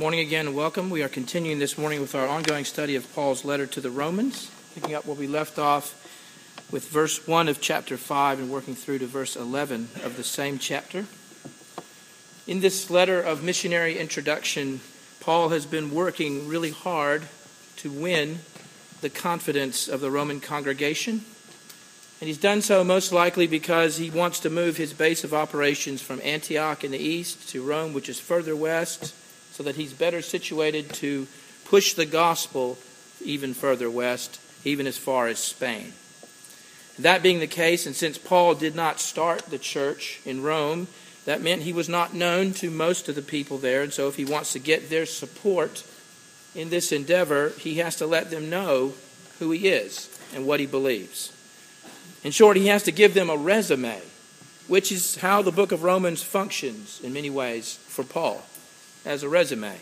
Morning again and welcome. We are continuing this morning with our ongoing study of Paul's letter to the Romans, picking up where we left off with verse 1 of chapter 5 and working through to verse 11 of the same chapter. In this letter of missionary introduction, Paul has been working really hard to win the confidence of the Roman congregation. And he's done so most likely because he wants to move his base of operations from Antioch in the east to Rome, which is further west so that he's better situated to push the gospel even further west, even as far as Spain. That being the case, and since Paul did not start the church in Rome, that meant he was not known to most of the people there. And so, if he wants to get their support in this endeavor, he has to let them know who he is and what he believes. In short, he has to give them a resume, which is how the book of Romans functions in many ways for Paul as a resume.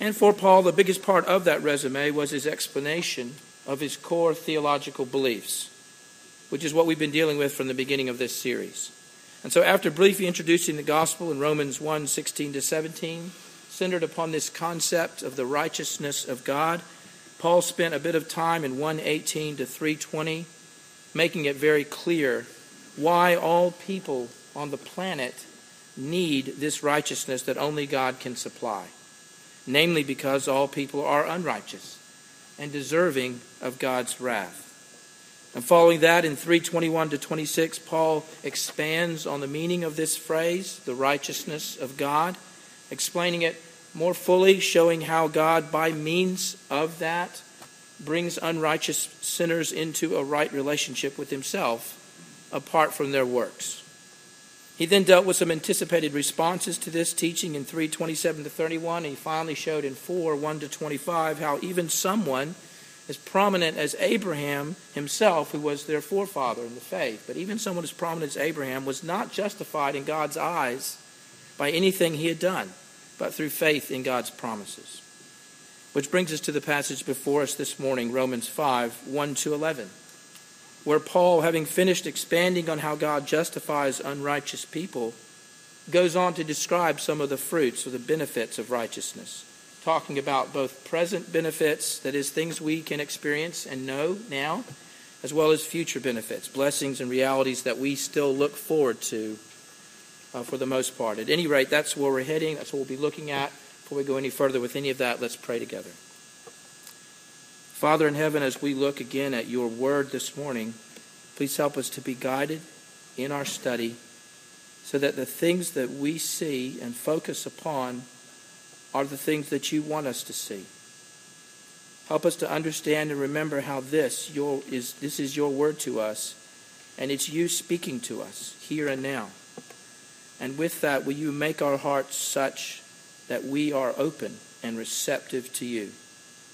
And for Paul, the biggest part of that resume was his explanation of his core theological beliefs, which is what we've been dealing with from the beginning of this series. And so, after briefly introducing the gospel in Romans 1 16 to 17, centered upon this concept of the righteousness of God, Paul spent a bit of time in 118 to 320 making it very clear why all people on the planet need this righteousness that only God can supply, namely because all people are unrighteous and deserving of God's wrath. And following that in 321 to 26, Paul expands on the meaning of this phrase, the righteousness of God, explaining it more fully, showing how God, by means of that, brings unrighteous sinners into a right relationship with himself apart from their works. He then dealt with some anticipated responses to this teaching in 327 to 31. And he finally showed in 4 1 to 25 how even someone as prominent as Abraham himself, who was their forefather in the faith, but even someone as prominent as Abraham was not justified in God's eyes by anything he had done, but through faith in God's promises. Which brings us to the passage before us this morning, Romans 5 1 to 11 where Paul, having finished expanding on how God justifies unrighteous people, goes on to describe some of the fruits or the benefits of righteousness, talking about both present benefits, that is, things we can experience and know now, as well as future benefits, blessings and realities that we still look forward to uh, for the most part. At any rate, that's where we're heading. That's what we'll be looking at. Before we go any further with any of that, let's pray together. Father in heaven, as we look again at your word this morning, please help us to be guided in our study so that the things that we see and focus upon are the things that you want us to see. Help us to understand and remember how this your, is, this is your word to us, and it's you speaking to us here and now. And with that, will you make our hearts such that we are open and receptive to you?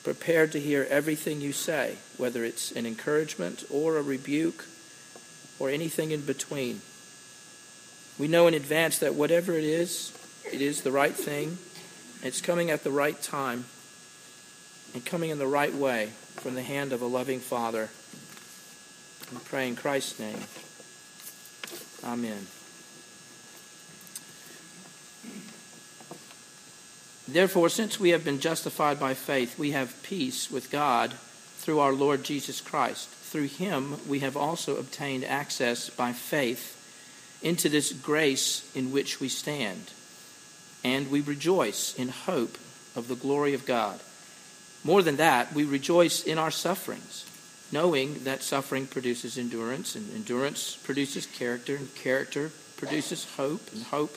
Prepared to hear everything you say, whether it's an encouragement or a rebuke or anything in between. We know in advance that whatever it is, it is the right thing. It's coming at the right time and coming in the right way from the hand of a loving Father. We pray in Christ's name. Amen. Therefore, since we have been justified by faith, we have peace with God through our Lord Jesus Christ. Through him, we have also obtained access by faith into this grace in which we stand. And we rejoice in hope of the glory of God. More than that, we rejoice in our sufferings, knowing that suffering produces endurance, and endurance produces character, and character produces hope, and hope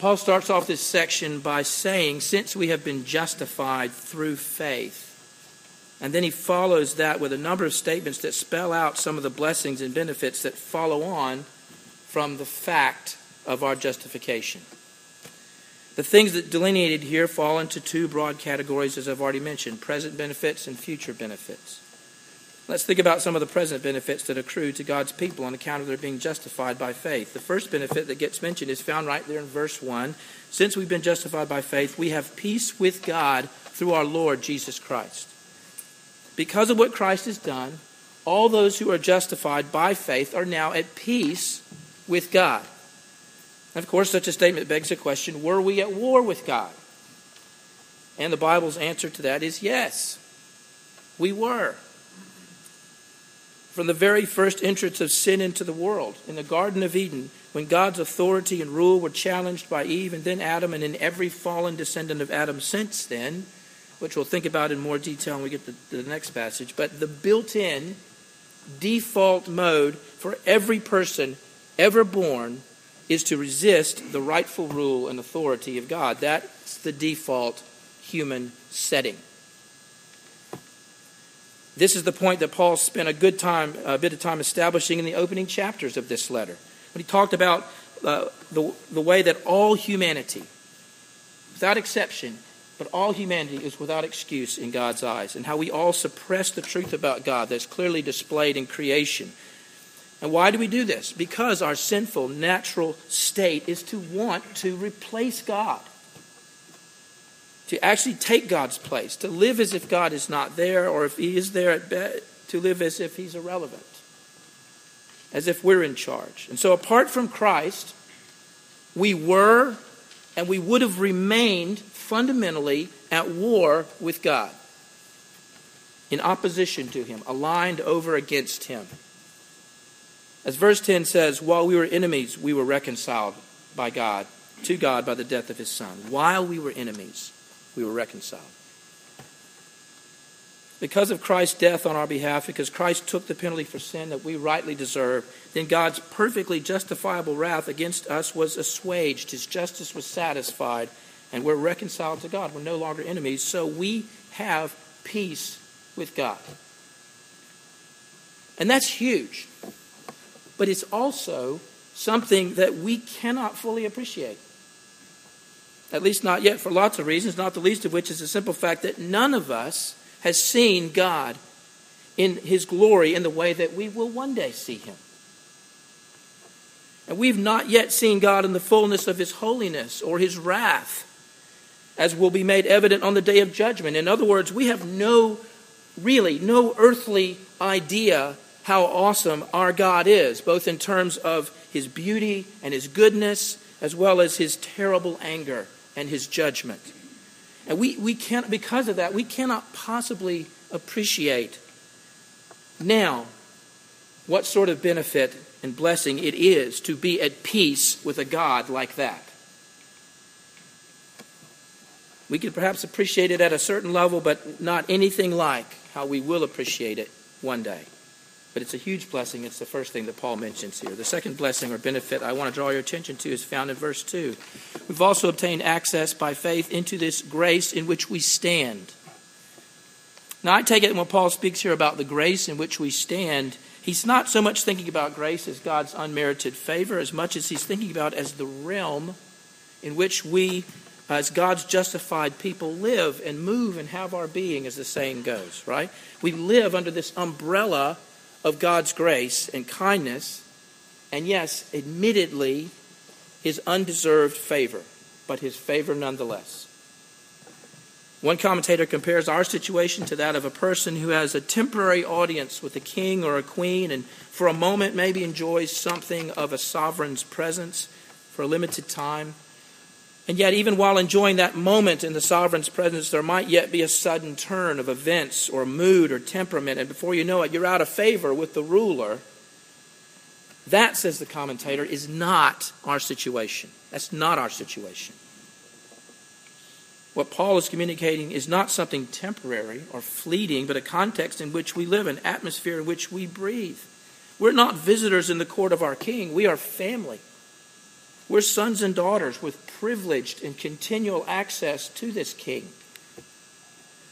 Paul starts off this section by saying, Since we have been justified through faith, and then he follows that with a number of statements that spell out some of the blessings and benefits that follow on from the fact of our justification. The things that delineated here fall into two broad categories, as I've already mentioned present benefits and future benefits. Let's think about some of the present benefits that accrue to God's people on account of their being justified by faith. The first benefit that gets mentioned is found right there in verse 1. Since we've been justified by faith, we have peace with God through our Lord Jesus Christ. Because of what Christ has done, all those who are justified by faith are now at peace with God. And of course, such a statement begs the question were we at war with God? And the Bible's answer to that is yes, we were from the very first entrance of sin into the world in the Garden of Eden, when God's authority and rule were challenged by Eve and then Adam, and in every fallen descendant of Adam since then, which we'll think about in more detail when we get to the next passage. But the built in default mode for every person ever born is to resist the rightful rule and authority of God. That's the default human setting. This is the point that Paul spent a good time, a bit of time establishing in the opening chapters of this letter. When he talked about uh, the, the way that all humanity, without exception, but all humanity is without excuse in God's eyes, and how we all suppress the truth about God that's clearly displayed in creation. And why do we do this? Because our sinful, natural state is to want to replace God to actually take God's place, to live as if God is not there, or if He is there, to live as if He's irrelevant, as if we're in charge. And so, apart from Christ, we were and we would have remained fundamentally at war with God, in opposition to Him, aligned over against Him. As verse 10 says, while we were enemies, we were reconciled by God, to God by the death of His Son. While we were enemies we were reconciled. Because of Christ's death on our behalf, because Christ took the penalty for sin that we rightly deserve, then God's perfectly justifiable wrath against us was assuaged. His justice was satisfied, and we're reconciled to God. We're no longer enemies, so we have peace with God. And that's huge. But it's also something that we cannot fully appreciate. At least not yet, for lots of reasons, not the least of which is the simple fact that none of us has seen God in his glory in the way that we will one day see him. And we've not yet seen God in the fullness of his holiness or his wrath, as will be made evident on the day of judgment. In other words, we have no, really, no earthly idea how awesome our God is, both in terms of his beauty and his goodness, as well as his terrible anger and his judgment. And we, we can't, because of that, we cannot possibly appreciate now what sort of benefit and blessing it is to be at peace with a God like that. We could perhaps appreciate it at a certain level, but not anything like how we will appreciate it one day. But it's a huge blessing. It's the first thing that Paul mentions here. The second blessing or benefit I want to draw your attention to is found in verse 2. We've also obtained access by faith into this grace in which we stand. Now, I take it when Paul speaks here about the grace in which we stand, he's not so much thinking about grace as God's unmerited favor as much as he's thinking about as the realm in which we, as God's justified people, live and move and have our being, as the saying goes, right? We live under this umbrella of God's grace and kindness, and yes, admittedly, his undeserved favor, but his favor nonetheless. One commentator compares our situation to that of a person who has a temporary audience with a king or a queen and for a moment maybe enjoys something of a sovereign's presence for a limited time. And yet, even while enjoying that moment in the sovereign's presence, there might yet be a sudden turn of events or mood or temperament, and before you know it, you're out of favor with the ruler. That, says the commentator, is not our situation. That's not our situation. What Paul is communicating is not something temporary or fleeting, but a context in which we live, an atmosphere in which we breathe. We're not visitors in the court of our king, we are family. We're sons and daughters with privileged and continual access to this king.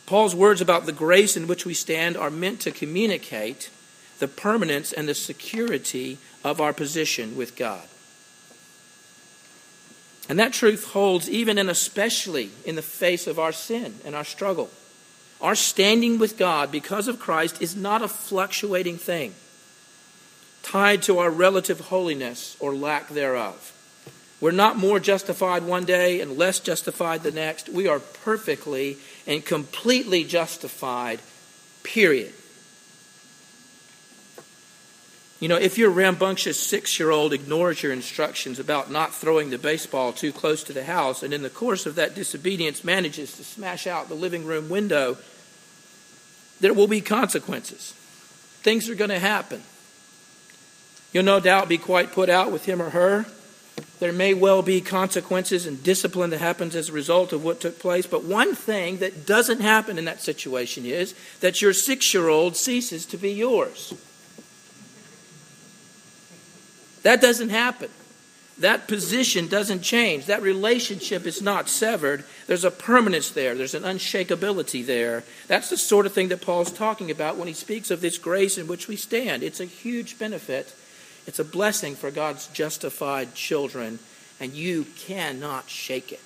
Paul's words about the grace in which we stand are meant to communicate the permanence and the security of our position with God. And that truth holds even and especially in the face of our sin and our struggle. Our standing with God because of Christ is not a fluctuating thing, tied to our relative holiness or lack thereof. We're not more justified one day and less justified the next. We are perfectly and completely justified, period. You know, if your rambunctious six year old ignores your instructions about not throwing the baseball too close to the house, and in the course of that disobedience manages to smash out the living room window, there will be consequences. Things are going to happen. You'll no doubt be quite put out with him or her. There may well be consequences and discipline that happens as a result of what took place. But one thing that doesn't happen in that situation is that your six year old ceases to be yours. That doesn't happen. That position doesn't change. That relationship is not severed. There's a permanence there, there's an unshakability there. That's the sort of thing that Paul's talking about when he speaks of this grace in which we stand. It's a huge benefit, it's a blessing for God's justified children, and you cannot shake it.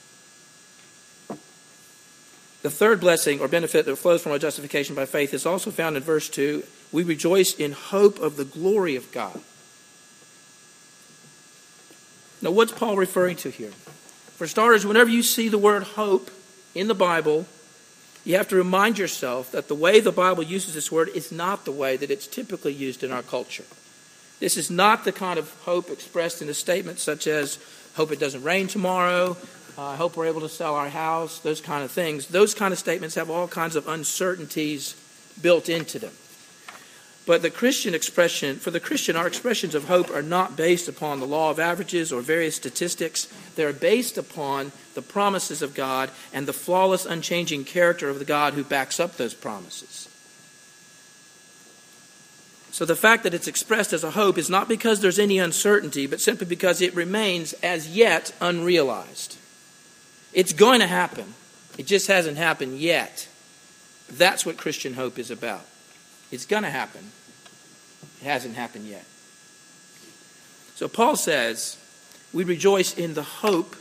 The third blessing or benefit that flows from our justification by faith is also found in verse 2. We rejoice in hope of the glory of God. Now, what's Paul referring to here? For starters, whenever you see the word hope in the Bible, you have to remind yourself that the way the Bible uses this word is not the way that it's typically used in our culture. This is not the kind of hope expressed in a statement such as, hope it doesn't rain tomorrow, uh, I hope we're able to sell our house, those kind of things. Those kind of statements have all kinds of uncertainties built into them. But the Christian expression, for the Christian, our expressions of hope are not based upon the law of averages or various statistics. They're based upon the promises of God and the flawless, unchanging character of the God who backs up those promises. So the fact that it's expressed as a hope is not because there's any uncertainty, but simply because it remains as yet unrealized. It's going to happen, it just hasn't happened yet. That's what Christian hope is about. It's going to happen. It hasn't happened yet. So Paul says, we rejoice in the hope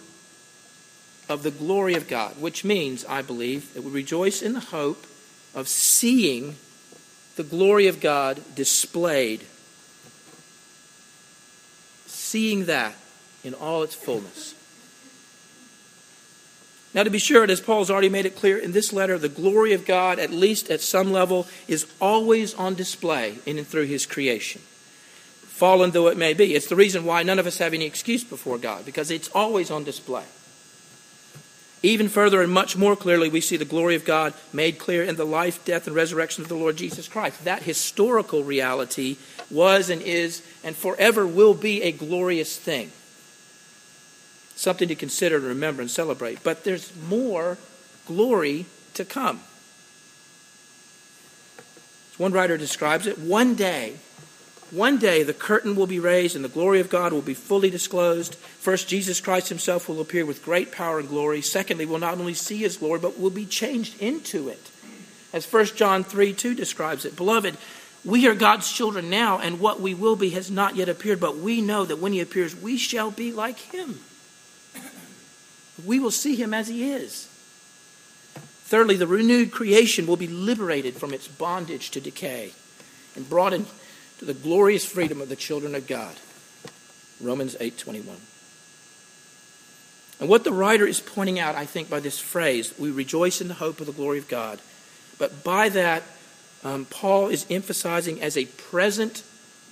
of the glory of God, which means, I believe, that we rejoice in the hope of seeing the glory of God displayed. Seeing that in all its fullness. Now, to be sure, as Paul's already made it clear in this letter, the glory of God, at least at some level, is always on display in and through his creation. Fallen though it may be. It's the reason why none of us have any excuse before God, because it's always on display. Even further and much more clearly, we see the glory of God made clear in the life, death, and resurrection of the Lord Jesus Christ. That historical reality was and is and forever will be a glorious thing something to consider and remember and celebrate. But there's more glory to come. One writer describes it, one day, one day the curtain will be raised and the glory of God will be fully disclosed. First, Jesus Christ himself will appear with great power and glory. Secondly, we'll not only see his glory, but we'll be changed into it. As 1 John 3 2 describes it. Beloved, we are God's children now, and what we will be has not yet appeared, but we know that when he appears, we shall be like him we will see him as he is. Thirdly, the renewed creation will be liberated from its bondage to decay and brought into the glorious freedom of the children of God. Romans 8:21. And what the writer is pointing out, I think, by this phrase, we rejoice in the hope of the glory of God. But by that, um, Paul is emphasizing as a present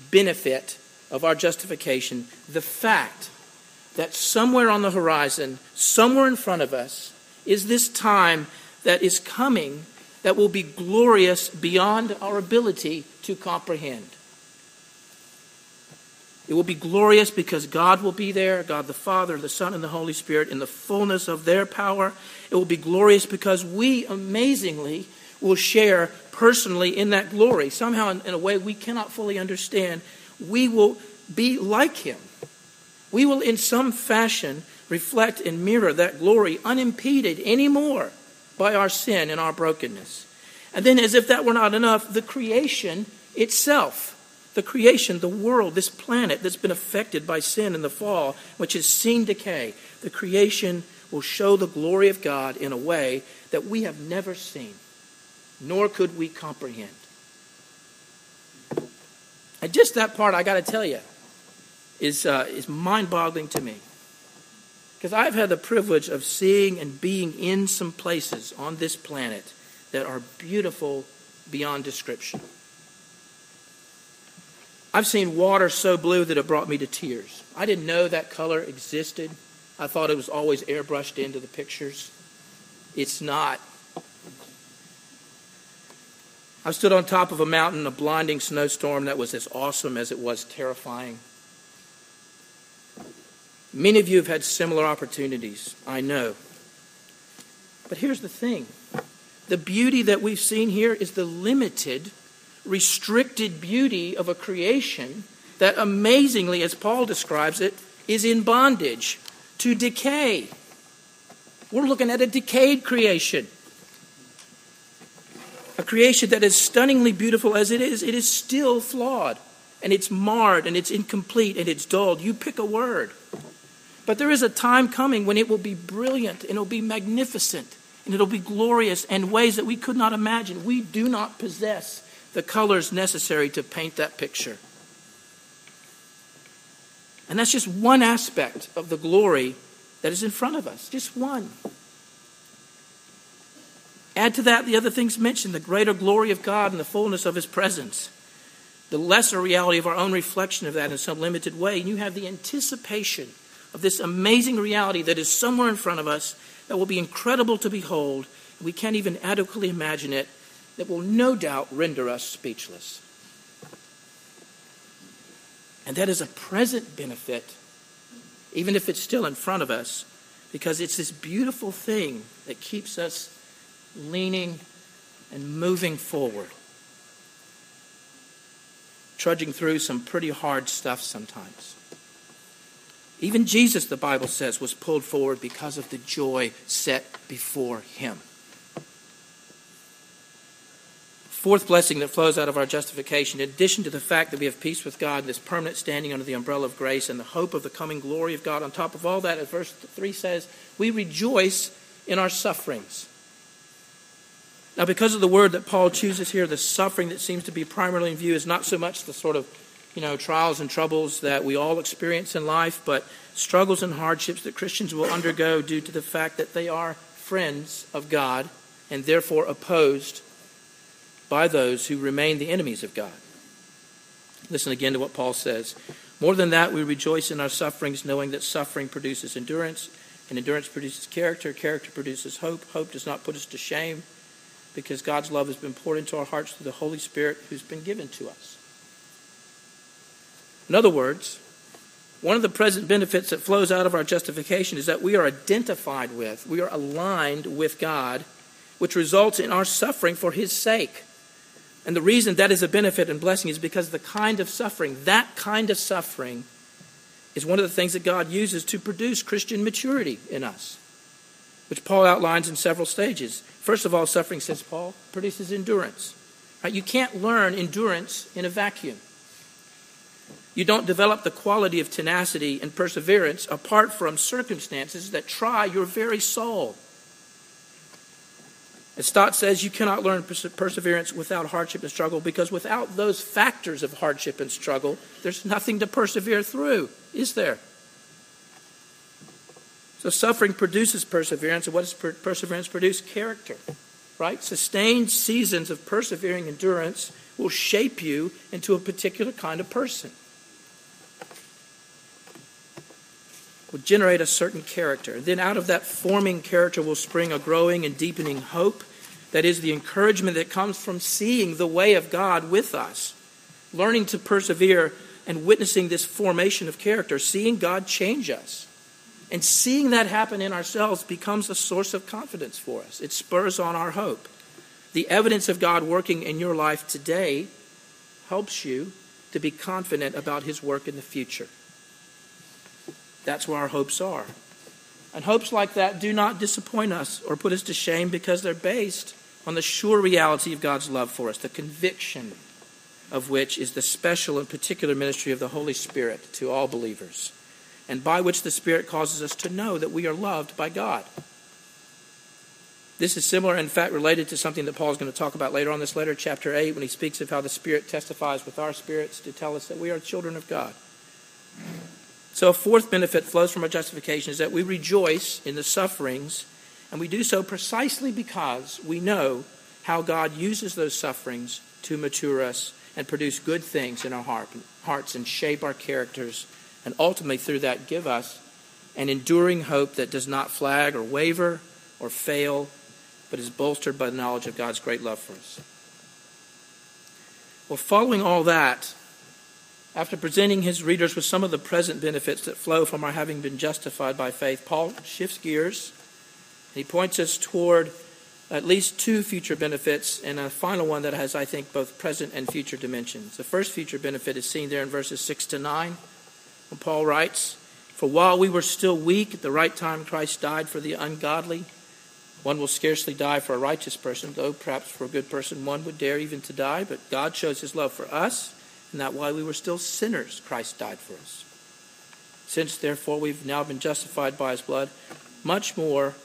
benefit of our justification the fact that somewhere on the horizon, somewhere in front of us, is this time that is coming that will be glorious beyond our ability to comprehend. It will be glorious because God will be there, God the Father, the Son, and the Holy Spirit in the fullness of their power. It will be glorious because we amazingly will share personally in that glory. Somehow, in, in a way we cannot fully understand, we will be like Him. We will, in some fashion, reflect and mirror that glory unimpeded anymore by our sin and our brokenness. And then, as if that were not enough, the creation itself the creation, the world, this planet that's been affected by sin and the fall, which has seen decay, the creation will show the glory of God in a way that we have never seen, nor could we comprehend. And just that part, I got to tell you, is, uh, is mind boggling to me. Because I've had the privilege of seeing and being in some places on this planet that are beautiful beyond description. I've seen water so blue that it brought me to tears. I didn't know that color existed. I thought it was always airbrushed into the pictures. It's not. I stood on top of a mountain, in a blinding snowstorm that was as awesome as it was terrifying. Many of you have had similar opportunities, I know. But here's the thing the beauty that we've seen here is the limited restricted beauty of a creation that amazingly, as Paul describes it, is in bondage to decay. We're looking at a decayed creation. A creation that is stunningly beautiful as it is, it is still flawed. And it's marred and it's incomplete and it's dulled. You pick a word. But there is a time coming when it will be brilliant and it'll be magnificent and it'll be glorious in ways that we could not imagine. We do not possess the colors necessary to paint that picture. And that's just one aspect of the glory that is in front of us, just one. Add to that the other things mentioned the greater glory of God and the fullness of His presence, the lesser reality of our own reflection of that in some limited way. And you have the anticipation of this amazing reality that is somewhere in front of us that will be incredible to behold. We can't even adequately imagine it that will no doubt render us speechless. And that is a present benefit, even if it's still in front of us, because it's this beautiful thing that keeps us leaning and moving forward, trudging through some pretty hard stuff sometimes. Even Jesus, the Bible says, was pulled forward because of the joy set before him. Fourth blessing that flows out of our justification, in addition to the fact that we have peace with God, this permanent standing under the umbrella of grace, and the hope of the coming glory of God, on top of all that, as verse 3 says, we rejoice in our sufferings. Now, because of the word that Paul chooses here, the suffering that seems to be primarily in view is not so much the sort of you know, trials and troubles that we all experience in life, but struggles and hardships that Christians will undergo due to the fact that they are friends of God and therefore opposed by those who remain the enemies of God. Listen again to what Paul says. More than that, we rejoice in our sufferings, knowing that suffering produces endurance, and endurance produces character. Character produces hope. Hope does not put us to shame, because God's love has been poured into our hearts through the Holy Spirit who's been given to us. In other words, one of the present benefits that flows out of our justification is that we are identified with, we are aligned with God, which results in our suffering for His sake. And the reason that is a benefit and blessing is because the kind of suffering, that kind of suffering, is one of the things that God uses to produce Christian maturity in us, which Paul outlines in several stages. First of all, suffering, says Paul, produces endurance. Right? You can't learn endurance in a vacuum. You don't develop the quality of tenacity and perseverance apart from circumstances that try your very soul. As Stott says, you cannot learn perseverance without hardship and struggle because without those factors of hardship and struggle, there's nothing to persevere through, is there? So suffering produces perseverance, and what does perseverance produce? Character, right? Sustained seasons of persevering endurance will shape you into a particular kind of person. Will generate a certain character. Then out of that forming character will spring a growing and deepening hope that is the encouragement that comes from seeing the way of God with us, learning to persevere and witnessing this formation of character, seeing God change us. And seeing that happen in ourselves becomes a source of confidence for us. It spurs on our hope. The evidence of God working in your life today helps you to be confident about his work in the future. That's where our hopes are. And hopes like that do not disappoint us or put us to shame because they're based on the sure reality of God's love for us, the conviction of which is the special and particular ministry of the Holy Spirit to all believers, and by which the Spirit causes us to know that we are loved by God. This is similar, in fact, related to something that Paul is going to talk about later on this letter, chapter 8, when he speaks of how the Spirit testifies with our spirits to tell us that we are children of God. So, a fourth benefit flows from our justification is that we rejoice in the sufferings, and we do so precisely because we know how God uses those sufferings to mature us and produce good things in our heart, hearts and shape our characters, and ultimately through that give us an enduring hope that does not flag or waver or fail but is bolstered by the knowledge of God's great love for us. Well, following all that, after presenting his readers with some of the present benefits that flow from our having been justified by faith, Paul shifts gears. He points us toward at least two future benefits and a final one that has, I think, both present and future dimensions. The first future benefit is seen there in verses 6 to 9, when Paul writes, For while we were still weak, at the right time Christ died for the ungodly. One will scarcely die for a righteous person, though perhaps for a good person one would dare even to die. But God shows his love for us, and that while we were still sinners, Christ died for us. Since, therefore, we've now been justified by his blood, much more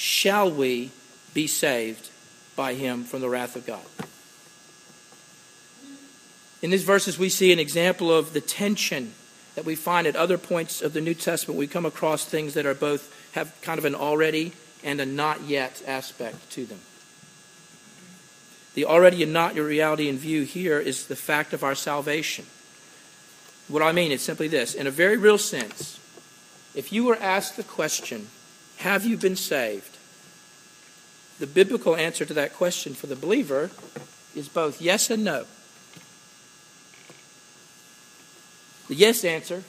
shall we be saved by him from the wrath of God. In these verses, we see an example of the tension that we find at other points of the New Testament. We come across things that are both have kind of an already and a not yet aspect to them. The already and not yet reality in view here is the fact of our salvation. What I mean is simply this in a very real sense, if you were asked the question, Have you been saved? The biblical answer to that question for the believer is both yes and no. The yes answer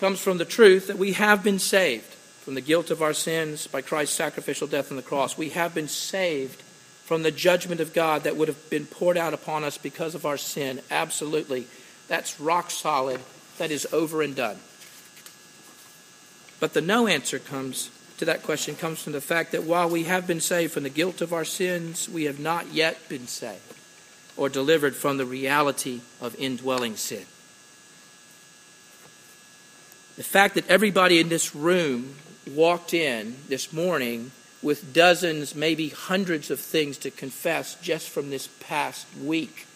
comes from the truth that we have been saved from the guilt of our sins by Christ's sacrificial death on the cross. We have been saved from the judgment of God that would have been poured out upon us because of our sin. Absolutely. That's rock solid. That is over and done. But the no answer comes to that question comes from the fact that while we have been saved from the guilt of our sins, we have not yet been saved or delivered from the reality of indwelling sin. The fact that everybody in this room walked in this morning with dozens, maybe hundreds of things to confess just from this past week.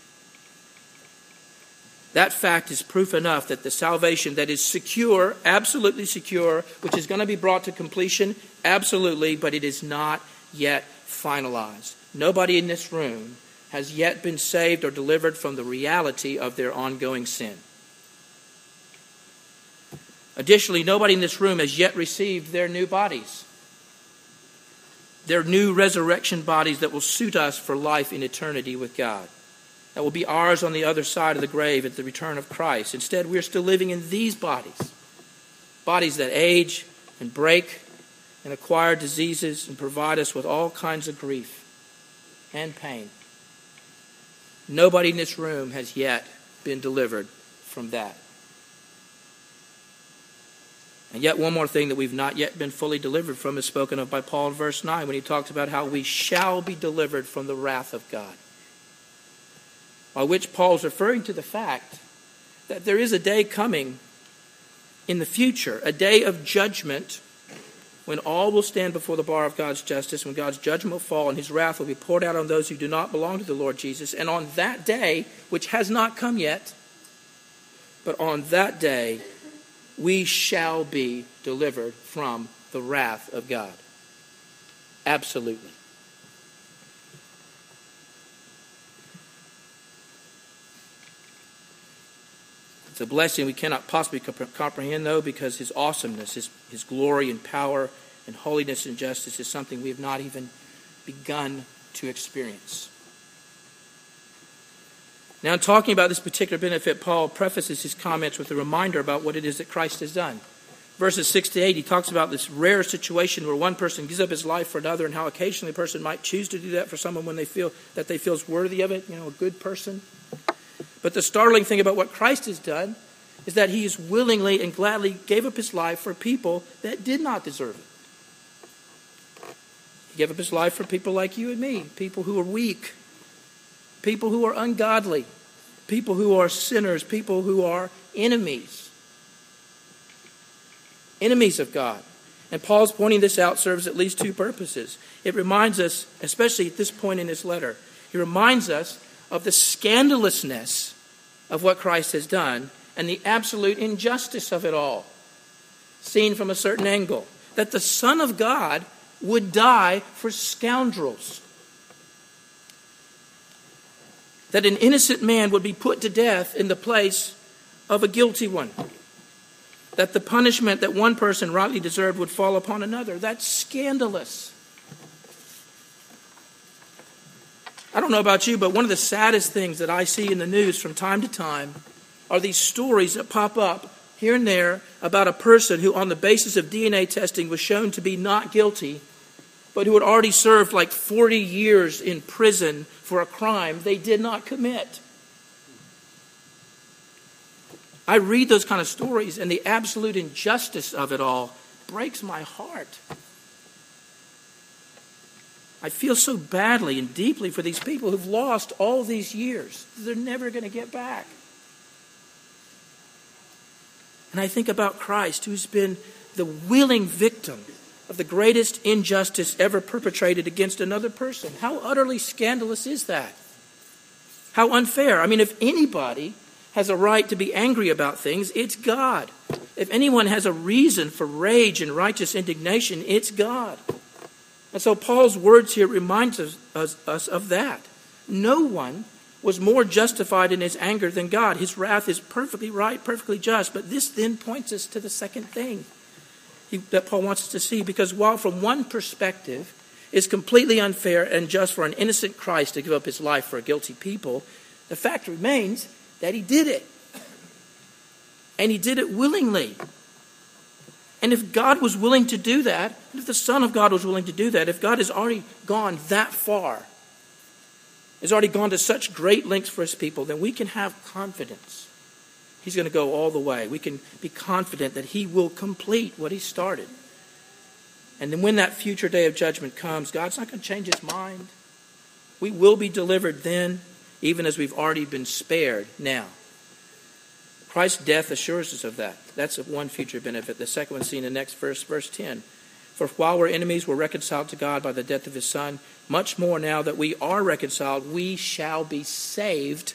That fact is proof enough that the salvation that is secure, absolutely secure, which is going to be brought to completion, absolutely, but it is not yet finalized. Nobody in this room has yet been saved or delivered from the reality of their ongoing sin. Additionally, nobody in this room has yet received their new bodies, their new resurrection bodies that will suit us for life in eternity with God. That will be ours on the other side of the grave at the return of Christ. Instead, we are still living in these bodies bodies that age and break and acquire diseases and provide us with all kinds of grief and pain. Nobody in this room has yet been delivered from that. And yet, one more thing that we've not yet been fully delivered from is spoken of by Paul in verse 9 when he talks about how we shall be delivered from the wrath of God. By which Paul is referring to the fact that there is a day coming in the future, a day of judgment when all will stand before the bar of God's justice, when God's judgment will fall and his wrath will be poured out on those who do not belong to the Lord Jesus. And on that day, which has not come yet, but on that day, we shall be delivered from the wrath of God. Absolutely. It's a blessing we cannot possibly comprehend, though, because His awesomeness, His, His glory and power and holiness and justice is something we have not even begun to experience. Now, in talking about this particular benefit, Paul prefaces his comments with a reminder about what it is that Christ has done. Verses 6 to 8, he talks about this rare situation where one person gives up his life for another and how occasionally a person might choose to do that for someone when they feel that they feel worthy of it, you know, a good person. But the startling thing about what Christ has done is that he is willingly and gladly gave up his life for people that did not deserve it. He gave up his life for people like you and me, people who are weak, people who are ungodly, people who are sinners, people who are enemies. Enemies of God. And Paul's pointing this out serves at least two purposes. It reminds us, especially at this point in his letter, he reminds us of the scandalousness of what Christ has done and the absolute injustice of it all, seen from a certain angle. That the Son of God would die for scoundrels. That an innocent man would be put to death in the place of a guilty one. That the punishment that one person rightly deserved would fall upon another. That's scandalous. I don't know about you, but one of the saddest things that I see in the news from time to time are these stories that pop up here and there about a person who, on the basis of DNA testing, was shown to be not guilty, but who had already served like 40 years in prison for a crime they did not commit. I read those kind of stories, and the absolute injustice of it all breaks my heart. I feel so badly and deeply for these people who've lost all these years. They're never going to get back. And I think about Christ, who's been the willing victim of the greatest injustice ever perpetrated against another person. How utterly scandalous is that? How unfair. I mean, if anybody has a right to be angry about things, it's God. If anyone has a reason for rage and righteous indignation, it's God. And so Paul's words here reminds us, us, us of that. No one was more justified in his anger than God. His wrath is perfectly right, perfectly just. But this then points us to the second thing he, that Paul wants us to see. Because while from one perspective it's completely unfair and just for an innocent Christ to give up his life for a guilty people, the fact remains that he did it. And he did it willingly. And if God was willing to do that, if the Son of God was willing to do that, if God has already gone that far, has already gone to such great lengths for his people, then we can have confidence. He's going to go all the way. We can be confident that he will complete what he started. And then when that future day of judgment comes, God's not going to change his mind. We will be delivered then, even as we've already been spared now. Christ's death assures us of that. That's one future benefit. The second one seen in the next verse, verse 10. For while we're enemies, we're reconciled to God by the death of his Son. Much more now that we are reconciled, we shall be saved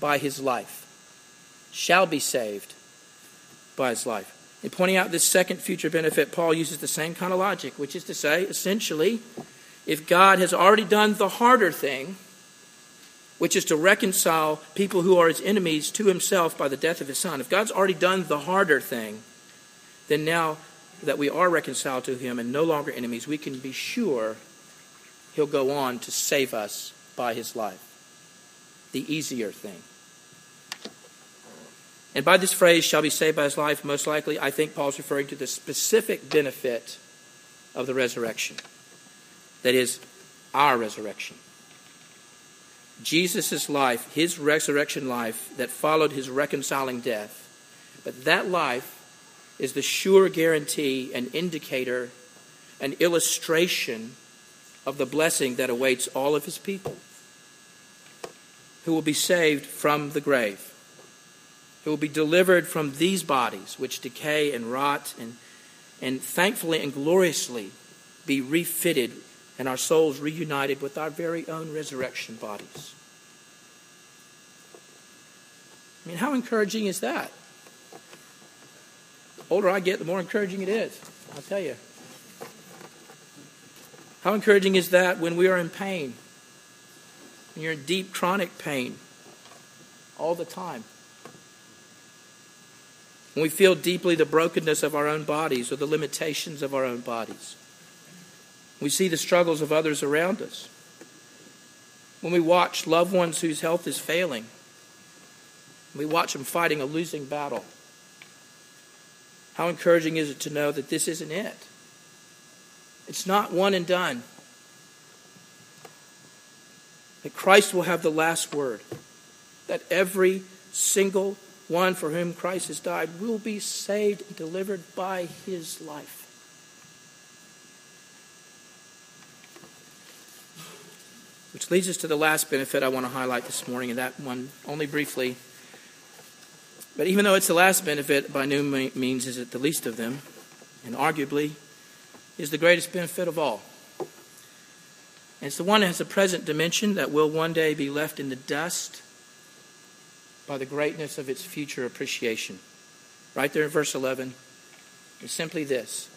by his life. Shall be saved by his life. In pointing out this second future benefit, Paul uses the same kind of logic, which is to say, essentially, if God has already done the harder thing, which is to reconcile people who are his enemies to himself by the death of his son, if God's already done the harder thing, then now that we are reconciled to him and no longer enemies, we can be sure he'll go on to save us by his life. The easier thing. And by this phrase, shall be saved by his life, most likely, I think Paul's referring to the specific benefit of the resurrection. That is, our resurrection. Jesus' life, his resurrection life that followed his reconciling death. But that life is the sure guarantee, an indicator, an illustration of the blessing that awaits all of his people who will be saved from the grave, who will be delivered from these bodies which decay and rot, and, and thankfully and gloriously be refitted and our souls reunited with our very own resurrection bodies. I mean, how encouraging is that? The older I get, the more encouraging it is. I'll tell you. How encouraging is that when we are in pain? When you're in deep chronic pain all the time? When we feel deeply the brokenness of our own bodies or the limitations of our own bodies? We see the struggles of others around us. When we watch loved ones whose health is failing We watch them fighting a losing battle. How encouraging is it to know that this isn't it? It's not one and done. That Christ will have the last word. That every single one for whom Christ has died will be saved and delivered by his life. Which leads us to the last benefit I want to highlight this morning, and that one only briefly. But even though it's the last benefit, by no means is it the least of them, and arguably is the greatest benefit of all. And it's the one that has a present dimension that will one day be left in the dust by the greatness of its future appreciation. Right there in verse 11 is simply this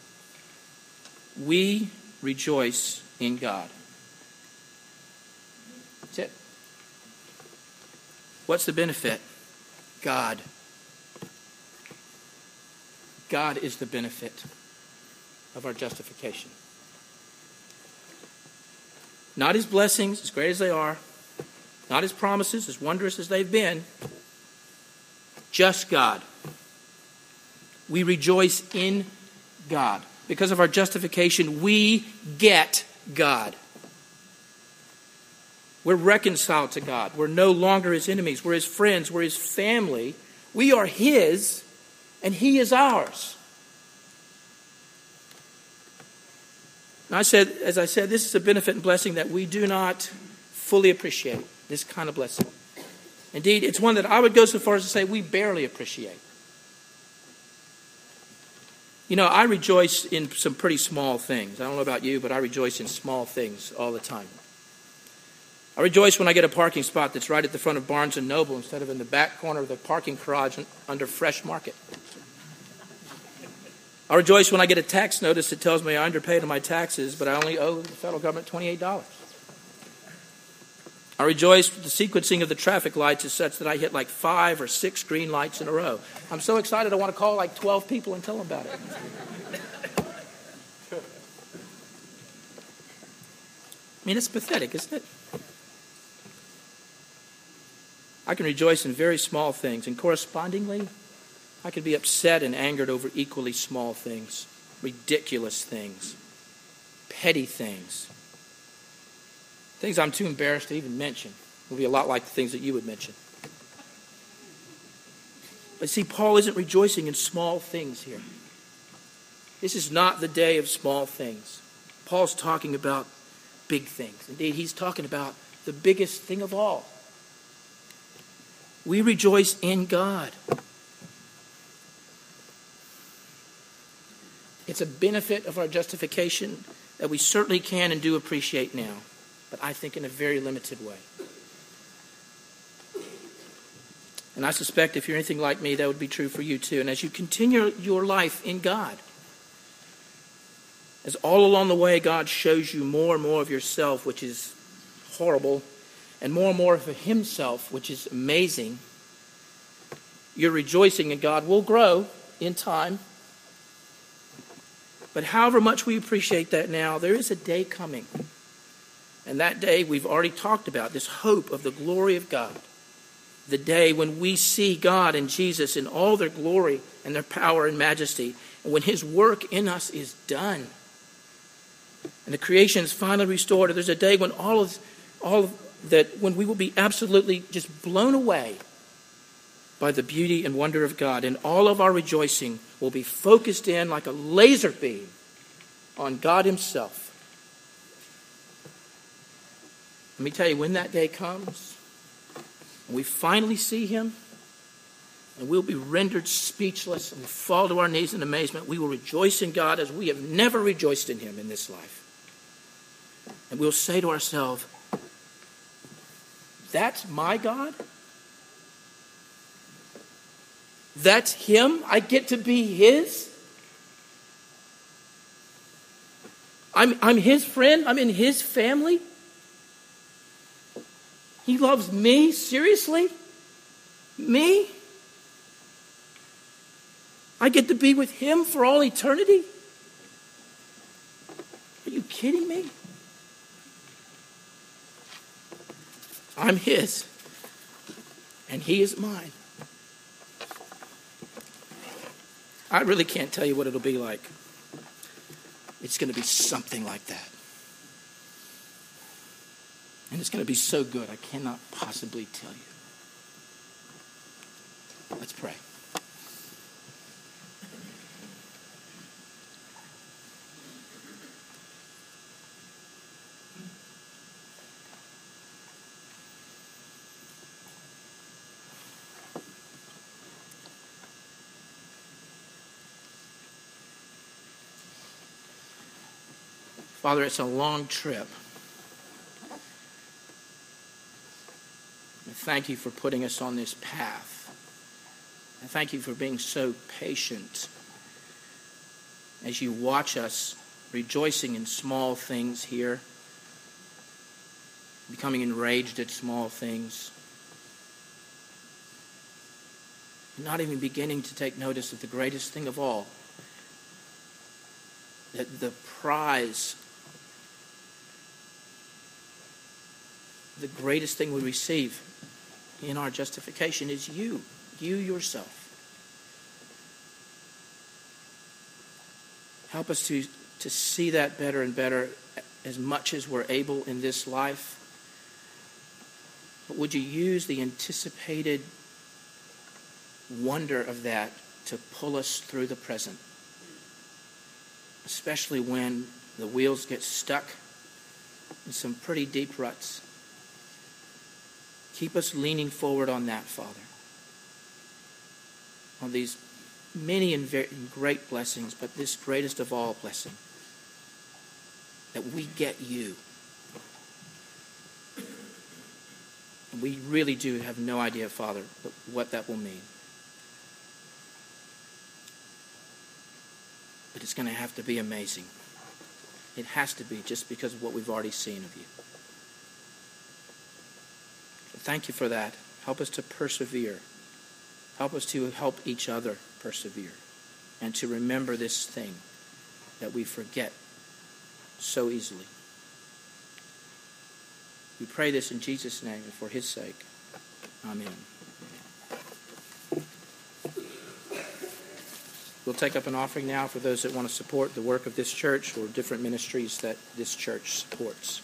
We rejoice in God. That's it. What's the benefit? God. God is the benefit of our justification. Not his blessings, as great as they are, not his promises, as wondrous as they've been, just God. We rejoice in God. Because of our justification, we get God. We're reconciled to God. We're no longer his enemies. We're his friends. We're his family. We are his, and he is ours. And I said, as I said, this is a benefit and blessing that we do not fully appreciate. This kind of blessing. Indeed, it's one that I would go so far as to say we barely appreciate. You know, I rejoice in some pretty small things. I don't know about you, but I rejoice in small things all the time. I rejoice when I get a parking spot that's right at the front of Barnes and Noble instead of in the back corner of the parking garage under Fresh Market. I rejoice when I get a tax notice that tells me I underpaid on my taxes, but I only owe the federal government $28. I rejoice the sequencing of the traffic lights is such that I hit like five or six green lights in a row. I'm so excited I want to call like 12 people and tell them about it. I mean, it's pathetic, isn't it? I can rejoice in very small things, and correspondingly, I can be upset and angered over equally small things, ridiculous things, petty things, things I'm too embarrassed to even mention. Will be a lot like the things that you would mention. But see, Paul isn't rejoicing in small things here. This is not the day of small things. Paul's talking about big things. Indeed, he's talking about the biggest thing of all we rejoice in God. It's a benefit of our justification that we certainly can and do appreciate now, but I think in a very limited way. And I suspect if you're anything like me, that would be true for you too. And as you continue your life in God, as all along the way God shows you more and more of yourself, which is horrible and more and more for himself, which is amazing. Your rejoicing in God will grow in time. But however much we appreciate that now, there is a day coming. And that day we've already talked about this hope of the glory of God. The day when we see God and Jesus in all their glory and their power and majesty, and when his work in us is done. And the creation is finally restored. There's a day when all of all of that when we will be absolutely just blown away by the beauty and wonder of God, and all of our rejoicing will be focused in like a laser beam on God Himself. Let me tell you, when that day comes, and we finally see Him, and we'll be rendered speechless and fall to our knees in amazement, we will rejoice in God as we have never rejoiced in Him in this life. And we'll say to ourselves, that's my God? That's Him? I get to be His? I'm, I'm His friend? I'm in His family? He loves me? Seriously? Me? I get to be with Him for all eternity? Are you kidding me? I'm his, and he is mine. I really can't tell you what it'll be like. It's going to be something like that. And it's going to be so good, I cannot possibly tell you. Let's pray. Father, it's a long trip. thank you for putting us on this path. And thank you for being so patient as you watch us rejoicing in small things here, becoming enraged at small things, not even beginning to take notice of the greatest thing of all that the prize the greatest thing we receive in our justification is you, you yourself. Help us to, to see that better and better as much as we're able in this life. But would you use the anticipated wonder of that to pull us through the present? Especially when the wheels get stuck in some pretty deep ruts. Keep us leaning forward on that, Father. On these many and, great blessings, but this greatest of all blessing that we get you. And we really do have no idea, Father, what that will mean. But it's going to have to be amazing. It has to be just because of what we've already seen of you. Thank you for that. Help us to persevere. Help us to help each other persevere and to remember this thing that we forget so easily. We pray this in Jesus' name and for his sake. Amen. We'll take up an offering now for those that want to support the work of this church or different ministries that this church supports.